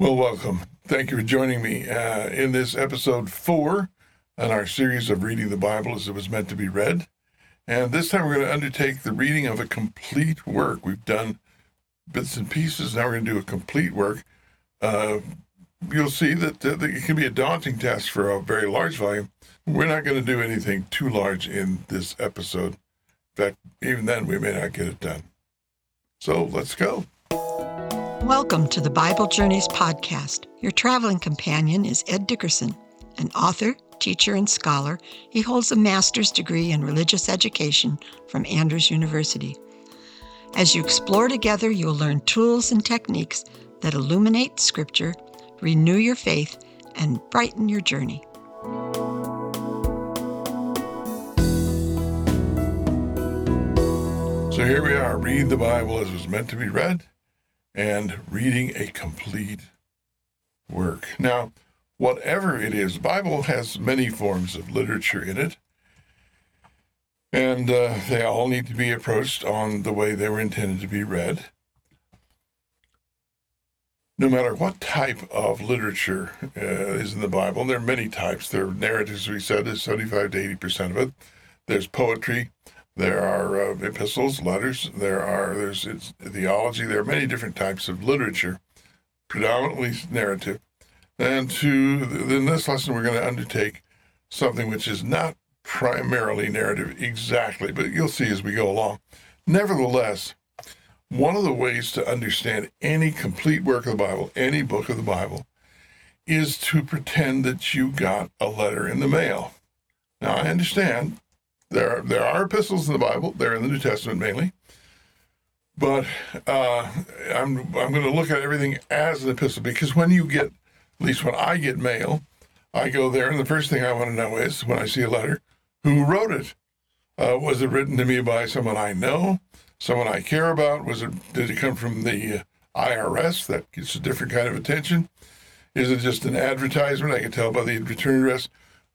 Well, welcome. Thank you for joining me uh, in this episode four in our series of reading the Bible as it was meant to be read. And this time we're going to undertake the reading of a complete work. We've done bits and pieces. Now we're going to do a complete work. Uh, you'll see that, that it can be a daunting task for a very large volume. We're not going to do anything too large in this episode. In fact, even then, we may not get it done. So let's go. Welcome to the Bible Journeys podcast. Your traveling companion is Ed Dickerson, an author, teacher, and scholar. He holds a master's degree in religious education from Andrews University. As you explore together, you'll learn tools and techniques that illuminate Scripture, renew your faith, and brighten your journey. So here we are, read the Bible as it was meant to be read and reading a complete work. Now, whatever it is, Bible has many forms of literature in it, and uh, they all need to be approached on the way they were intended to be read. No matter what type of literature uh, is in the Bible, there are many types. There are narratives, we said, is 75 to 80% of it. There's poetry, there are uh, epistles, letters. There are there's theology. There are many different types of literature, predominantly narrative. And to in this lesson, we're going to undertake something which is not primarily narrative exactly, but you'll see as we go along. Nevertheless, one of the ways to understand any complete work of the Bible, any book of the Bible, is to pretend that you got a letter in the mail. Now, I understand there are, there are epistles in the Bible. They're in the New Testament mainly. But uh, I'm I'm going to look at everything as an epistle because when you get, at least when I get mail, I go there and the first thing I want to know is when I see a letter, who wrote it? Uh, was it written to me by someone I know, someone I care about? Was it did it come from the IRS? That gets a different kind of attention. Is it just an advertisement? I can tell by the return address.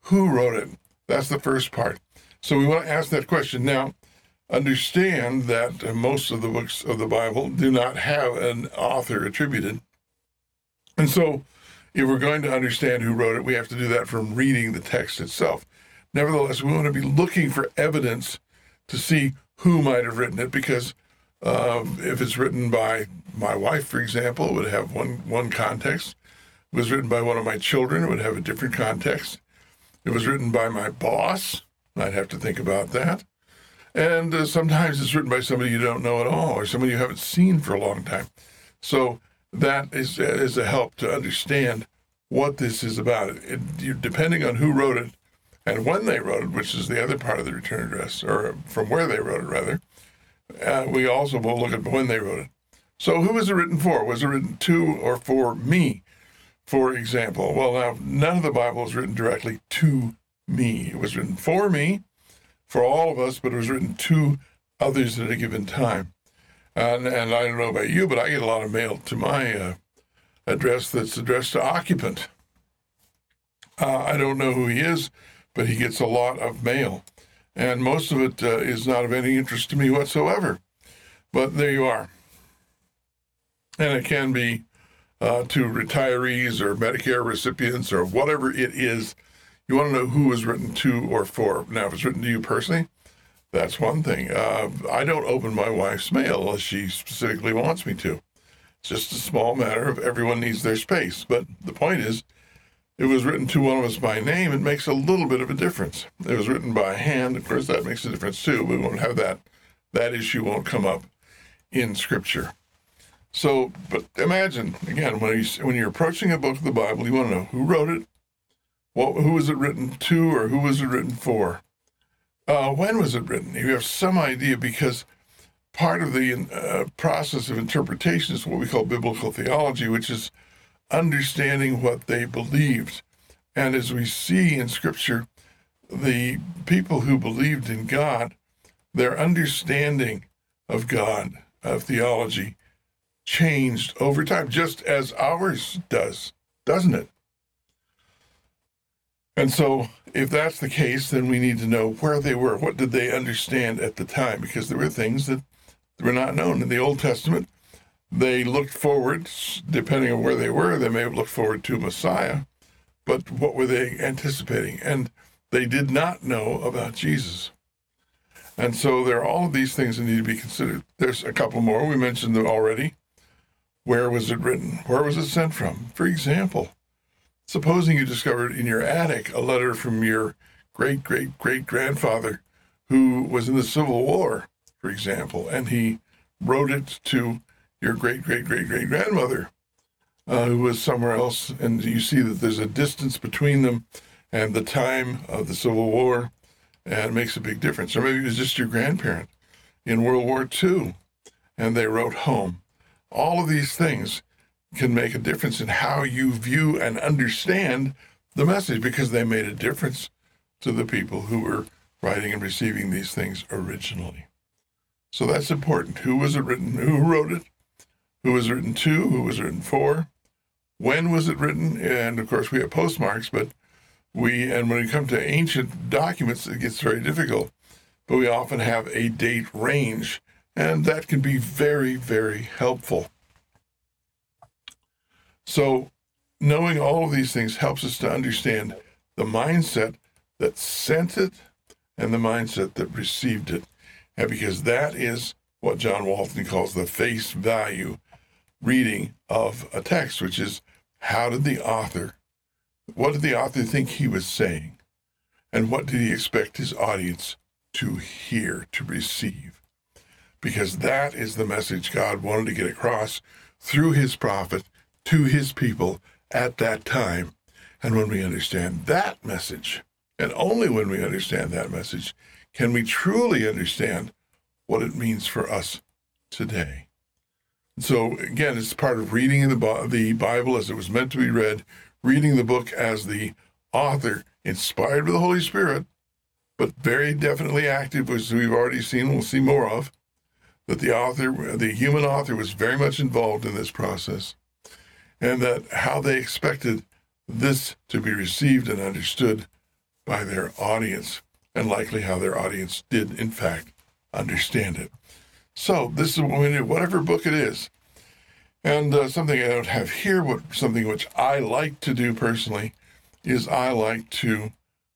Who wrote it? That's the first part. So we want to ask that question. Now, understand that most of the books of the Bible do not have an author attributed. And so, if we're going to understand who wrote it, we have to do that from reading the text itself. Nevertheless, we want to be looking for evidence to see who might have written it because um, if it's written by my wife, for example, it would have one, one context. If it was written by one of my children, it would have a different context. If it was written by my boss, I'd have to think about that. And uh, sometimes it's written by somebody you don't know at all or somebody you haven't seen for a long time. So that is, is a help to understand what this is about. It, it, depending on who wrote it and when they wrote it, which is the other part of the return address, or from where they wrote it, rather, uh, we also will look at when they wrote it. So who was it written for? Was it written to or for me, for example? Well, now, none of the Bible is written directly to me. It was written for me, for all of us, but it was written to others at a given time. And, and I don't know about you, but I get a lot of mail to my uh, address that's addressed to occupant. Uh, I don't know who he is, but he gets a lot of mail. And most of it uh, is not of any interest to me whatsoever. But there you are. And it can be uh, to retirees or Medicare recipients or whatever it is you want to know who was written to or for. Now, if it's written to you personally, that's one thing. Uh, I don't open my wife's mail unless she specifically wants me to. It's just a small matter of everyone needs their space. But the point is, it was written to one of us by name, it makes a little bit of a difference. It was written by hand, of course, that makes a difference too. We won't have that. That issue won't come up in Scripture. So, but imagine again when you when you're approaching a book of the Bible, you want to know who wrote it, what, who was it written to or who was it written for? Uh, when was it written? You have some idea because part of the uh, process of interpretation is what we call biblical theology, which is understanding what they believed. And as we see in Scripture, the people who believed in God, their understanding of God, of theology, changed over time, just as ours does, doesn't it? And so, if that's the case, then we need to know where they were. What did they understand at the time? Because there were things that were not known. In the Old Testament, They looked forward, depending on where they were, they may have looked forward to Messiah, but what were they anticipating? And they did not know about Jesus. And so there are all of these things that need to be considered. There's a couple more. We mentioned them already. Where was it written? Where was it sent from? For example, supposing you discovered in your attic a letter from your great great great grandfather who was in the Civil War, for example, and he wrote it to your great great great great grandmother uh, who was somewhere else, and you see that there's a distance between them and the time of the Civil War, and it makes a big difference. Or maybe it was just your grandparent in World War II, and they wrote home. All of these things can make a difference in how you view and understand the message because they made a difference to the people who were writing and receiving these things originally. So that's important. Who was it written? Who wrote it? Who was it written to? Who was it written for? When was it written? And of course, we have postmarks, but we, and when it comes to ancient documents, it gets very difficult. But we often have a date range, and that can be very, very helpful. So, knowing all of these things helps us to understand the mindset that sent it and the mindset that received it. And because that is what John Walton calls the face value reading of a text, which is how did the author, what did the author think he was saying? And what did he expect his audience to hear, to receive? Because that is the message God wanted to get across through his prophet to his people at that time. And when we understand that message, and only when we understand that message, can we truly understand what it means for us today. So, again, it's part of reading the, the Bible as it was meant to be read, reading the book as the author, inspired by the Holy Spirit, but very definitely active, as we've already seen, we'll see more of, that the author, the human author, was very much involved in this process and that how they expected this to be received and understood by their audience, and likely how their audience did, in fact, understand it. So this is what we do, whatever book it is. And uh, something I don't have here, what something which I like to do personally, is I like to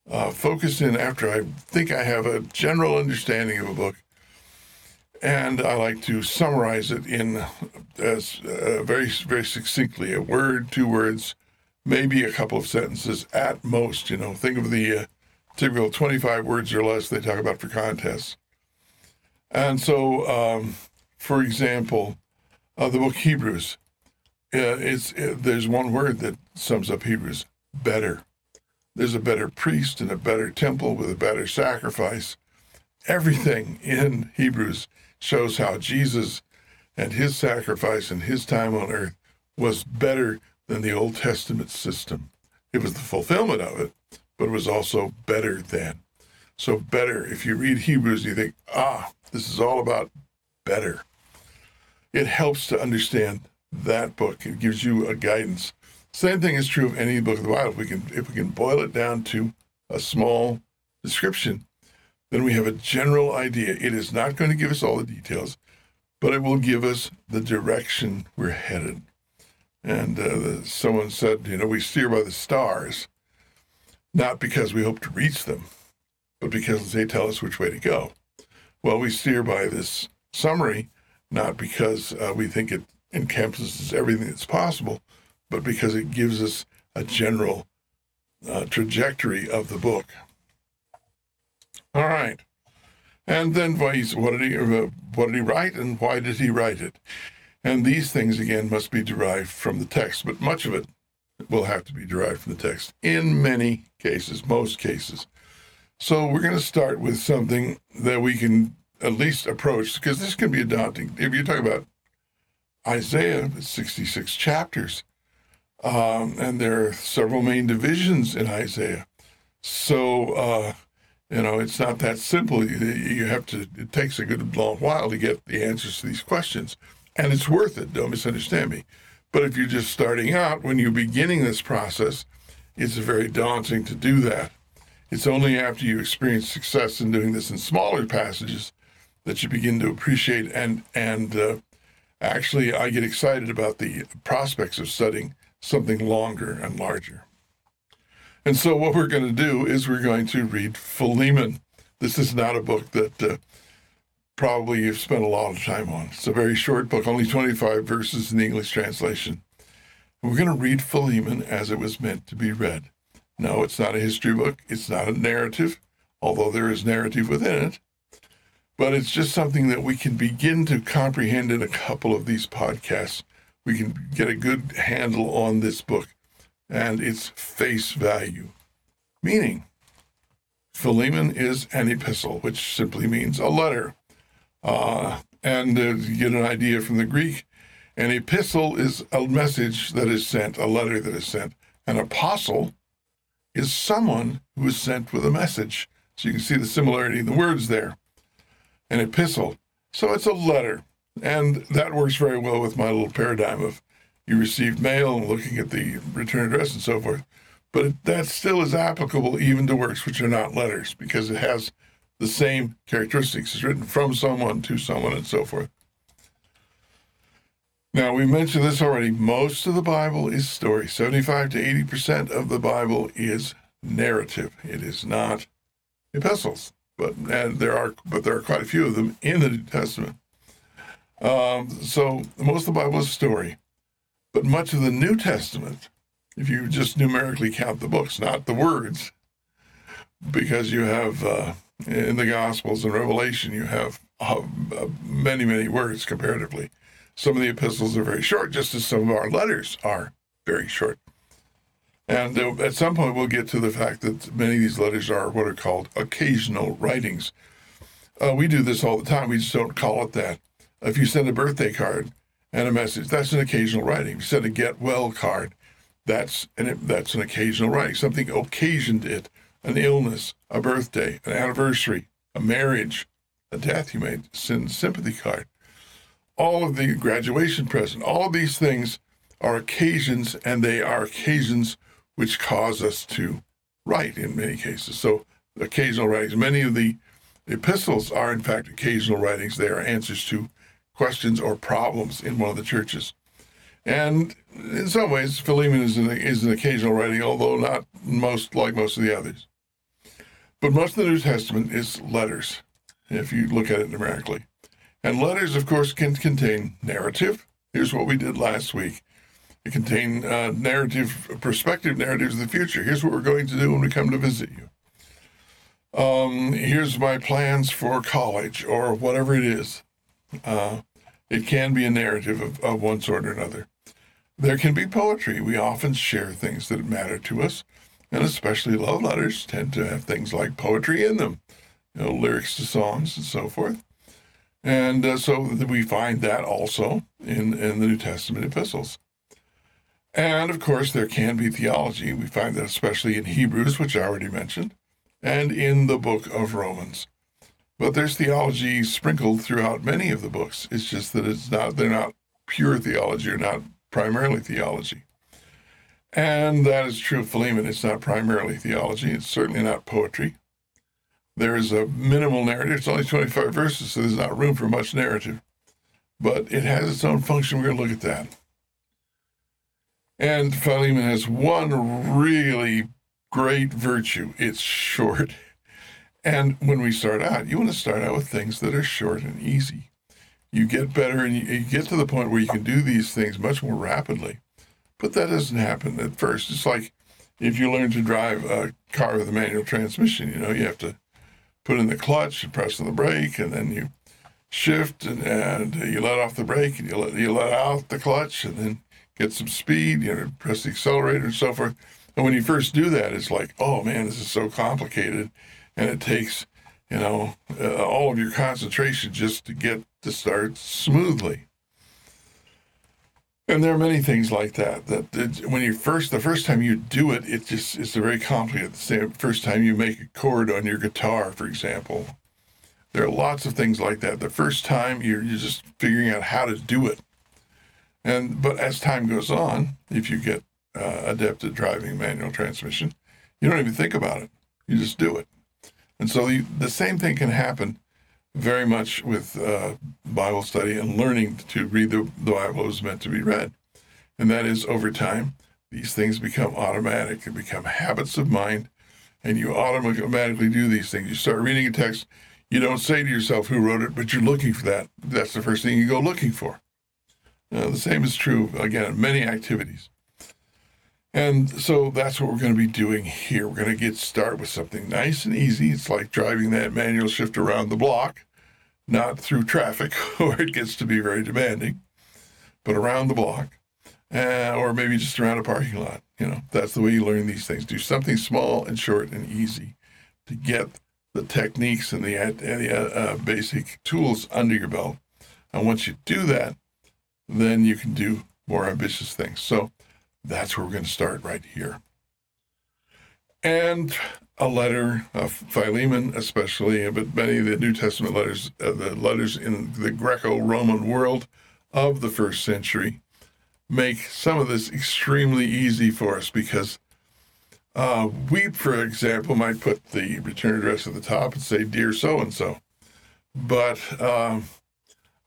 uh, focus in after I think I have a general understanding of a book, and I like to summarize it in as uh, very very succinctly, a word, two words, maybe a couple of sentences at most. You know, think of the uh, typical 25 words or less they talk about for contests. And so, um, for example, uh, the book Hebrews, uh, it's, uh, there's one word that sums up Hebrews better. There's a better priest and a better temple with a better sacrifice. Everything in Hebrews shows how Jesus and his sacrifice and his time on earth was better than the Old Testament system. It was the fulfillment of it, but it was also better than. So, better, if you read Hebrews, you think, ah, this is all about better. It helps to understand that book. It gives you a guidance. Same thing is true of any book of the Bible. If we can, if we can boil it down to a small description, then we have a general idea. It is not going to give us all the details, but it will give us the direction we're headed. And uh, the, someone said, you know, we steer by the stars, not because we hope to reach them, but because they tell us which way to go. Well, we steer by this summary, not because uh, we think it encompasses everything that's possible, but because it gives us a general uh, trajectory of the book. All right. And then what did he uh, what did he write and why did he write it? And these things again must be derived from the text, but much of it will have to be derived from the text in many cases, most cases. So we're going to start with something that we can at least approach because this can be daunting. If you talk about Isaiah, 66 chapters, um, and there are several main divisions in Isaiah. So, uh, you know, it's not that simple. You have to, it takes a good long while to get the answers to these questions. And it's worth it, don't misunderstand me. But if you're just starting out, when you're beginning this process, it's very daunting to do that. It's only after you experience success in doing this in smaller passages that you begin to appreciate and and uh, Actually, I get excited about the prospects of studying something longer and larger. And so, what we're going to do is we're going to read Philemon. This is not a book that uh, probably you've spent a lot of time on. It's a very short book, only 25 verses in the English translation. We're going to read Philemon as it was meant to be read. No, it's not a history book, it's not a narrative, although there is narrative within it. But it's just something that we can begin to comprehend in a couple of these podcasts. We can get a good handle on this book and its face value. Meaning, Philemon is an epistle, which simply means a letter. Uh, and uh, to get an idea from the Greek, an epistle is a message that is sent, a letter that is sent. An apostle is someone who is sent with a message. So you can see the similarity in the words there an epistle. So it's a letter. And that works very well with my little paradigm of you received mail and looking at the return address and so forth. But that still is applicable even to works which are not letters because it has the same characteristics. It's written from someone to someone and so forth. Now, we mentioned this already. Most of the Bible is story. 75 to 80% of the Bible is narrative. It is not epistles but and there are but there are quite a few of them in the New Testament. Um, so most of the Bible is story, but much of the New Testament, if you just numerically count the books, not the words, because you have uh, in the Gospels and Revelation you have uh, many many words comparatively. Some of the epistles are very short, just as some of our letters are very short. And uh, at some point, we'll get to the fact that many of these letters are what are called occasional writings. Uh, we do this all the time. We just don't call it that. If you send a birthday card and a message, that's an occasional writing. If you send a get well card, that's an, that's an occasional writing. Something occasioned it an illness, a birthday, an anniversary, a marriage, a death. You may send a sympathy card. All of the graduation present, all of these things are occasions, and they are occasions which cause us to write in many cases. So, occasional writings, many of the epistles are in fact occasional writings. They are answers to questions or problems in one of the churches. And in some ways, Philemon is an, is an occasional writing, although not most like most of the others. But most of the New Testament is letters, if you look at it numerically. And letters, of course, can contain narrative. Here's what we did last week contain uh, narrative, perspective narratives of the future. Here's what we're going to do when we come to visit you. Um, here's my plans for college or whatever it is. Uh, it can be a narrative of, of one sort or another. There can be poetry. We often share things that matter to us, and especially love letters tend to have things like poetry in them, you know, lyrics to songs and so forth. And uh, so we find that also in, in the New Testament epistles. And of course, there can be theology. We find that especially in Hebrews, which I already mentioned, and in the book of Romans. But there's theology sprinkled throughout many of the books. It's just that it's not they're not pure theology or not primarily theology. And that is true of Philemon. It's not primarily theology. It's certainly not poetry. There is a minimal narrative. It's only 25 verses, so there's not room for much narrative. But it has its own function. We're going to look at that. And Philemon has one really great virtue it's short. And when we start out, you want to start out with things that are short and easy. You get better and you, get to the point where you can do these things much more rapidly. But that doesn't happen at first. It's like if you learn to drive a car with a manual transmission, you know, you have to put in the clutch and press on the brake, and then you shift and, and you let off the brake and you let, you let out the clutch, and then get some speed, you know, press the accelerator and so forth. And when you first do that, it's like, oh man, this is so complicated. And it takes, you know, uh, all of your concentration just to get to start smoothly. And there are many things like that. That when you first, the first time you do it, it just it's very complicated. The first time you make a chord on your guitar, for example, there are lots of things like that. The first time you're, you're just figuring out how to do it, and but as time goes on, if you get uh, adept at driving manual transmission, you don't even think about it. You just do it. And so you, the same thing can happen very much with uh, Bible study and learning to read the, the Bible as meant to be read. And that is over time, these things become automatic. They become habits of mind, and you automatically do these things. You start reading a text, you don't say to yourself who wrote it, but you're looking for that. That's the first thing you go looking for. The same is true, again, in many activities. And so that's what we're going to be doing here. We're going to get started with something nice and easy. It's like driving that manual shift around the block, not through traffic where it gets to be very demanding, but around the block, uh, or maybe just around a parking lot. You know, that's the way you learn these things. Do something small and short and easy to get the techniques and the, and the uh, uh, basic tools under your belt. And once you do that, then you can do more ambitious things. So that's where we're going to start right here. And a letter of Philemon, especially, but many of the New Testament letters, uh, the letters in the Greco Roman world of the first century, make some of this extremely easy for us because uh, we, for example, might put the return address at the top and say, Dear so and so. But um,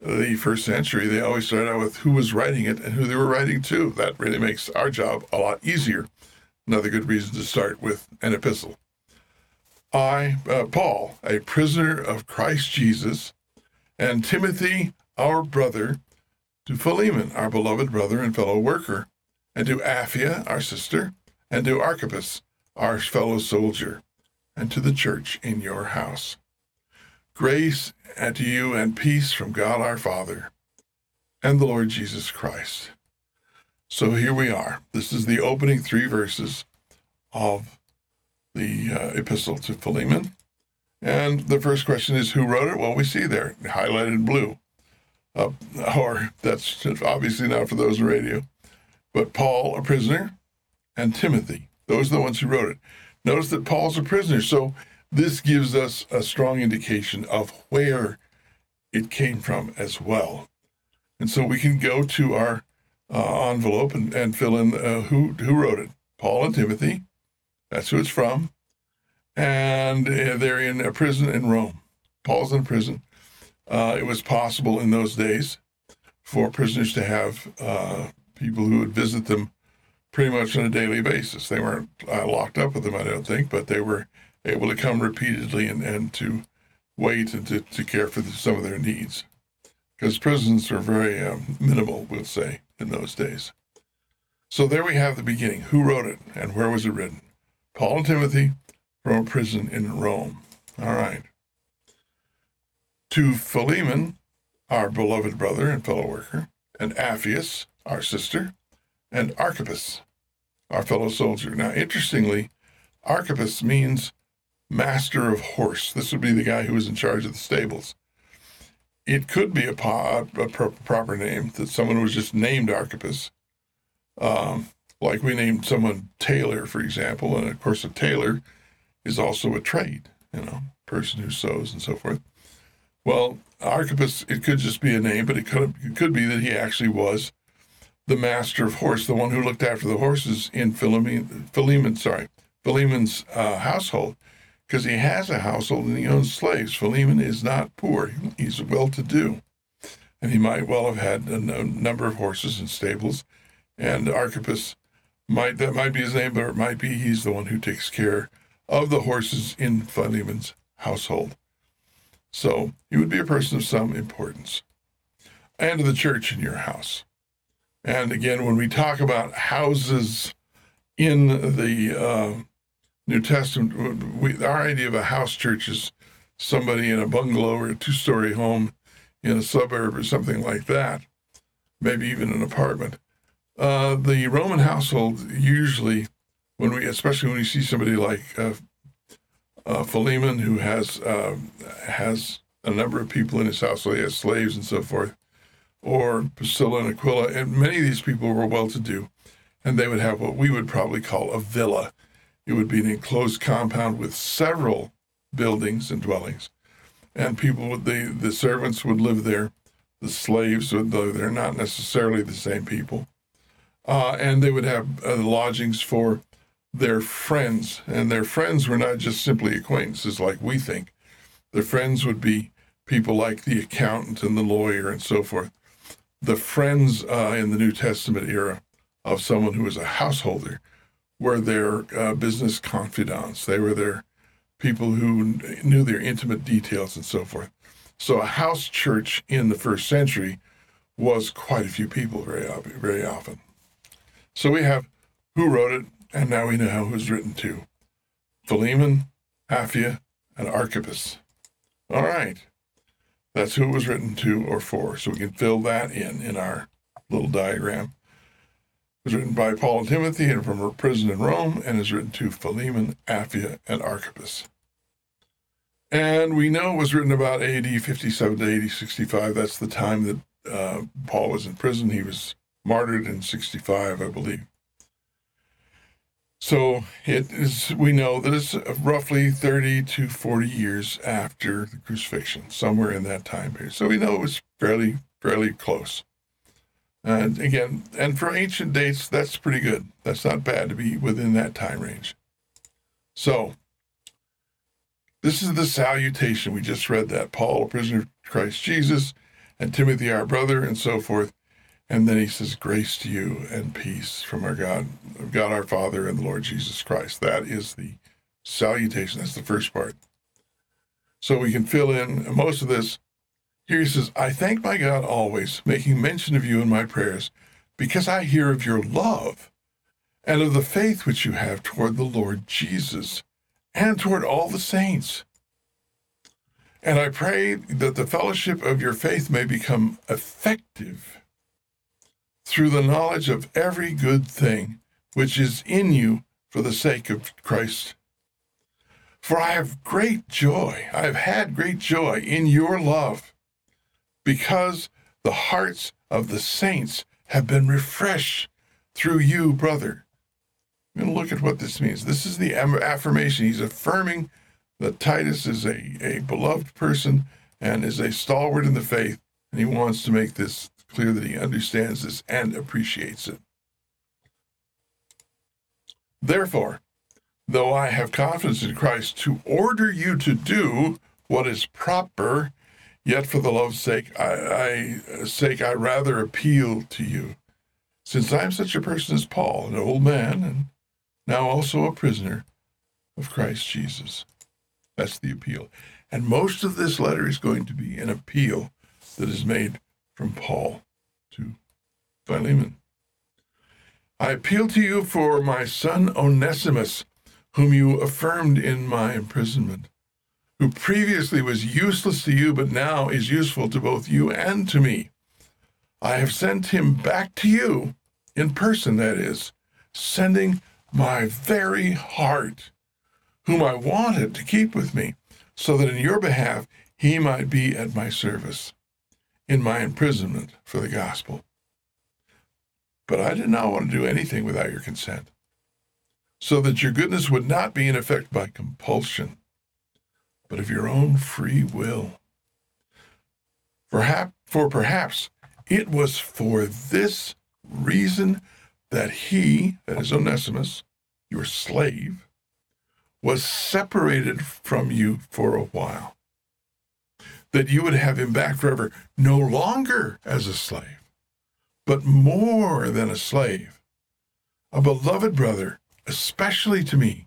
the first century, they always started out with who was writing it and who they were writing to. That really makes our job a lot easier. Another good reason to start with an epistle. I, uh, Paul, a prisoner of Christ Jesus, and Timothy, our brother, to Philemon, our beloved brother and fellow worker, and to Apphia, our sister, and to Archippus, our fellow soldier, and to the church in your house. Grace and to you and peace from God our Father and the Lord Jesus Christ. So here we are. This is the opening three verses of the uh, epistle to Philemon. And the first question is who wrote it? Well, we see there, highlighted blue. Uh, or that's obviously not for those on radio. But Paul, a prisoner, and Timothy. Those are the ones who wrote it. Notice that Paul's a prisoner. So this gives us a strong indication of where it came from as well. And so we can go to our uh, envelope and, and fill in uh, who, who wrote it Paul and Timothy. That's who it's from. And uh, they're in a prison in Rome. Paul's in prison. Uh, it was possible in those days for prisoners to have uh, people who would visit them pretty much on a daily basis. They weren't uh, locked up with them, I don't think, but they were able to come repeatedly and, and to wait and to, to care for the, some of their needs. Because prisons were very um, minimal, we'll say, in those days. So there we have the beginning. Who wrote it and where was it written? Paul and Timothy from a prison in Rome. All right. To Philemon, our beloved brother and fellow worker, and Apphia, our sister, and Archippus, our fellow soldier. Now, interestingly, Archippus means master of horse. This would be the guy who was in charge of the stables. It could be a, a pro- proper name that someone was just named Archippus. Um, like we named someone Taylor, for example, and of course a tailor is also a trade, you know, person who sews and so forth. Well, Archippus, it could just be a name, but it could it could be that he actually was the master of horse, the one who looked after the horses in Philemon, Philemon sorry, Philemon's uh, household because he has a household and he owns slaves. Philemon is not poor, he's well to do. And he might well have had a number of horses and stables. And Archippus might, that might be his name, but it might be he's the one who takes care of the horses in Philemon's household. So he would be a person of some importance. And the church in your house. And again, when we talk about houses in the uh, New Testament, we, our idea of a house church is somebody in a bungalow or a two story home in a suburb or something like that, maybe even an apartment. Uh, the Roman household usually, when we, especially when we see somebody like uh, uh, Philemon, who has uh, has a number of people in his house, so he has slaves and so forth, or Priscilla and Aquila, and many of these people were well to do, and they would have what we would probably call a villa it would be an enclosed compound with several buildings and dwellings, and people would the the servants would live there, the slaves would there, not necessarily the same people, uh, and they would have uh, lodgings for their friends, and their friends were not just simply acquaintances like we think. Their friends would be people like the accountant and the lawyer and so forth, the friends uh, in the New Testament era of someone who was a householder were their uh, business confidants. They were their people who knew their intimate details and so forth. So a house church in the first century was quite a few people very very often. So we have who wrote it, and now we know who's written to. Philemon, Apphia, and Archippus. All right. That's who it was written to or for. So we can fill that in in our little diagram. Was written by Paul and Timothy and from a prison in Rome and is written to Philemon, Apphia, and Archippus. And we know it was written about AD 57 to AD 65. That's the time that uh, Paul was in prison. He was martyred in 65, I believe. So it is. We know that it's roughly 30 to 40 years after the crucifixion, somewhere in that time period. So we know it was fairly fairly close. And again, and for ancient dates, that's pretty good. That's not bad to be within that time range. So this is the salutation. We just read that Paul, a prisoner of Christ Jesus, and Timothy, our brother, and so forth. And then he says, Grace to you and peace from our God, God our Father and the Lord Jesus Christ. That is the salutation. That's the first part. So we can fill in most of this. Here he says, I thank my God always, making mention of you in my prayers, because I hear of your love and of the faith which you have toward the Lord Jesus and toward all the saints. And I pray that the fellowship of your faith may become effective through the knowledge of every good thing which is in you for the sake of Christ. For I have great joy, I have had great joy in your love, because the hearts of the saints have been refreshed through you, brother. And look at what this means. This is the affirmation. He's affirming that Titus is a, a beloved person and is a stalwart in the faith, and he wants to make this clear that he understands this and appreciates it. Therefore, though I have confidence in Christ to order you to do what is proper, yet for the love's sake, I, I uh, sake I rather appeal to you, since I am such a person as Paul, an old man, and now also a prisoner of Christ Jesus. That's the appeal. And most of this letter is going to be an appeal that is made from Paul to Philemon. I appeal to you for my son Onesimus, whom you affirmed in my imprisonment, who previously was useless to you, but now is useful to both you and to me. I have sent him back to you, in person, that is, sending my very heart, whom I wanted to keep with me, so that in your behalf he might be at my service in my imprisonment for the gospel. But I did not want to do anything without your consent, so that your goodness would not be in effect by compulsion, but of your own free will. Perhaps, for perhaps it was for this reason that he, that is Onesimus, your slave, was separated from you for a while that you would have him back forever, no longer as a slave, but more than a slave, a beloved brother, especially to me,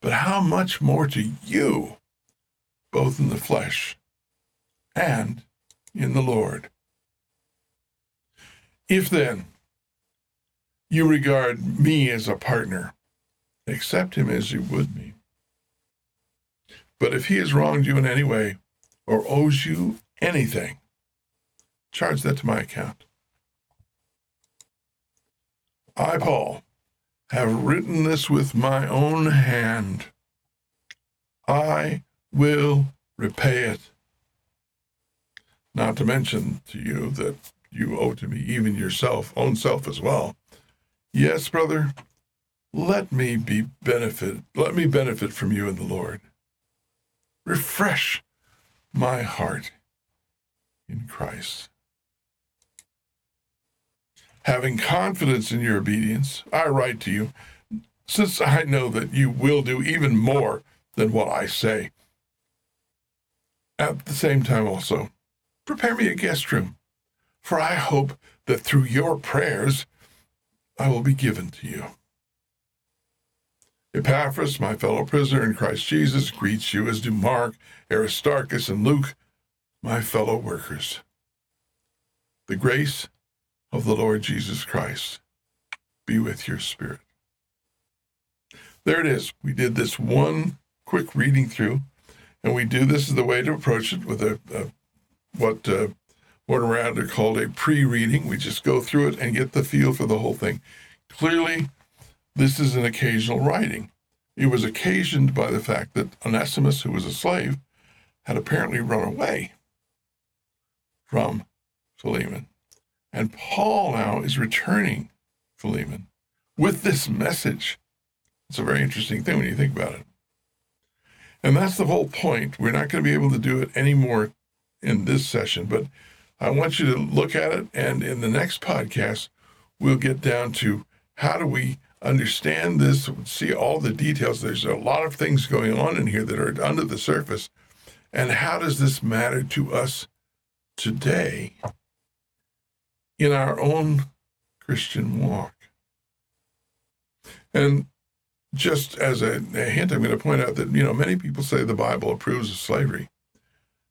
but how much more to you, both in the flesh and in the Lord. If then you regard me as a partner, accept him as you would me. But if he has wronged you in any way, or owes you anything, charge that to my account. I, Paul, have written this with my own hand. I will repay it. Not to mention to you that you owe to me even yourself, own self as well. Yes, brother, let me be benefit, let me benefit from you in the Lord. Refresh my heart in Christ. Having confidence in your obedience, I write to you, since I know that you will do even more than what I say. At the same time, also, prepare me a guest room, for I hope that through your prayers I will be given to you. Epaphras, my fellow prisoner in Christ Jesus, greets you, as do Mark, Aristarchus, and Luke, my fellow workers. The grace of the Lord Jesus Christ be with your spirit. There it is. We did this one quick reading through, and we do this is the way to approach it with a, a what uh, Mortimer Adler called a pre-reading. We just go through it and get the feel for the whole thing. Clearly, this is an occasional writing. It was occasioned by the fact that Onesimus, who was a slave, had apparently run away from Philemon. And Paul now is returning Philemon with this message. It's a very interesting thing when you think about it. And that's the whole point. We're not going to be able to do it anymore in this session, but I want you to look at it. And in the next podcast, we'll get down to how do we understand this, see all the details. There's a lot of things going on in here that are under the surface. And how does this matter to us today in our own Christian walk? And just as a, a, hint, I'm going to point out that, you know, many people say the Bible approves of slavery.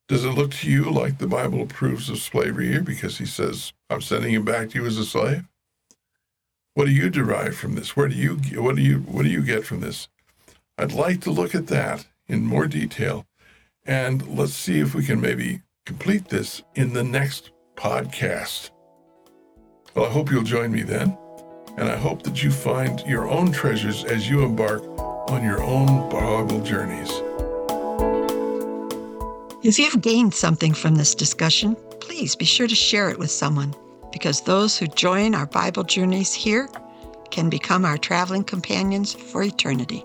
Does it look to you like the Bible approves of slavery here because he says, I'm sending him back to you as a slave? What do you derive from this? Where do you what do you what do you get from this? I'd like to look at that in more detail and let's see if we can maybe complete this in the next podcast. Well, I hope you'll join me then, and I hope that you find your own treasures as you embark on your own Bible journeys. If you've gained something from this discussion, please be sure to share it with someone because those who join our Bible journeys here can become our traveling companions for eternity.